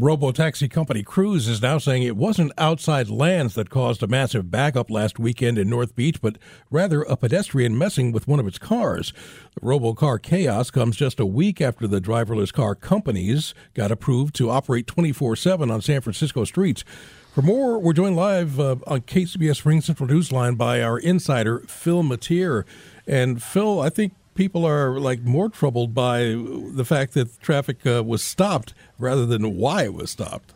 Robo-taxi company Cruise is now saying it wasn't outside lands that caused a massive backup last weekend in North Beach, but rather a pedestrian messing with one of its cars. The robo-car chaos comes just a week after the driverless car companies got approved to operate 24-7 on San Francisco streets. For more, we're joined live uh, on KCBS Ring Central Newsline by our insider, Phil Matier. And Phil, I think people are like more troubled by the fact that traffic uh, was stopped rather than why it was stopped.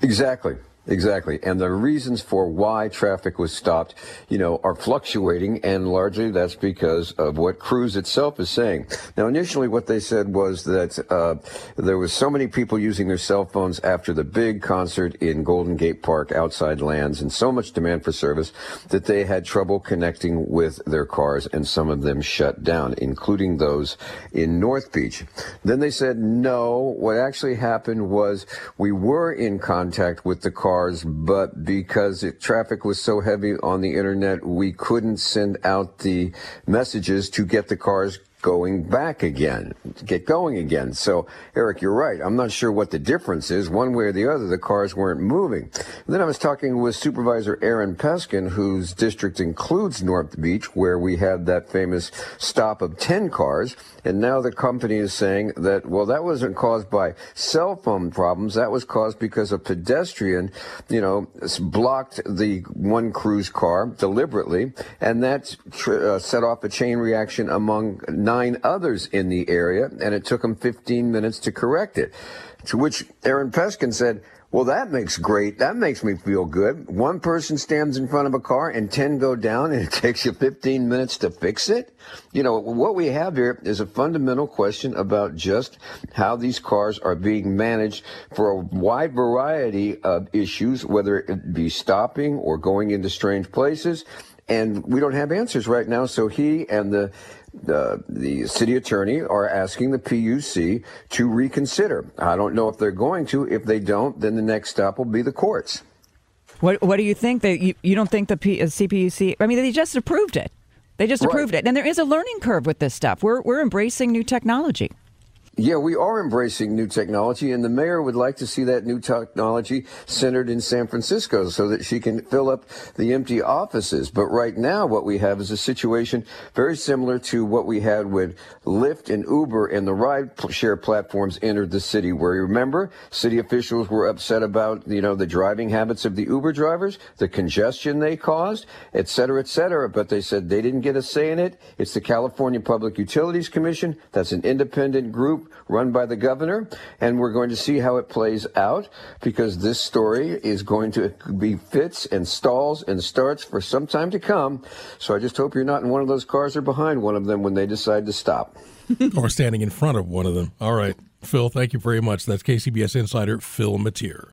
Exactly. Exactly. And the reasons for why traffic was stopped, you know, are fluctuating and largely that's because of what Cruise itself is saying. Now, initially what they said was that uh, there was so many people using their cell phones after the big concert in Golden Gate Park outside lands and so much demand for service that they had trouble connecting with their cars and some of them shut down, including those in North Beach. Then they said, no, what actually happened was we were in contact with the car cars, but because it, traffic was so heavy on the internet, we couldn't send out the messages to get the cars going back again, get going again. So, Eric, you're right. I'm not sure what the difference is. One way or the other, the cars weren't moving. And then I was talking with Supervisor Aaron Peskin, whose district includes North Beach, where we had that famous stop of 10 cars. And now the company is saying that, well, that wasn't caused by cell phone problems. That was caused because a pedestrian, you know, blocked the one cruise car deliberately. And that uh, set off a chain reaction among nine others in the area, and it took them 15 minutes to correct it. To which Aaron Peskin said, well, that makes great. That makes me feel good. One person stands in front of a car and 10 go down and it takes you 15 minutes to fix it. You know, what we have here is a fundamental question about just how these cars are being managed for a wide variety of issues, whether it be stopping or going into strange places. And we don't have answers right now. So he and the the, the city attorney are asking the PUC to reconsider. I don't know if they're going to. If they don't, then the next stop will be the courts. What What do you think? That you, you don't think the P, uh, CPUC? I mean, they just approved it. They just approved right. it, and there is a learning curve with this stuff. We're we're embracing new technology. Yeah, we are embracing new technology, and the mayor would like to see that new technology centered in San Francisco so that she can fill up the empty offices. But right now, what we have is a situation very similar to what we had when Lyft and Uber and the ride share platforms entered the city, where remember city officials were upset about, you know, the driving habits of the Uber drivers, the congestion they caused, et cetera, et cetera. But they said they didn't get a say in it. It's the California Public Utilities Commission. That's an independent group run by the governor, and we're going to see how it plays out because this story is going to be fits and stalls and starts for some time to come. So I just hope you're not in one of those cars or behind one of them when they decide to stop. or standing in front of one of them. All right. Phil, thank you very much. That's KCBS insider Phil Matier.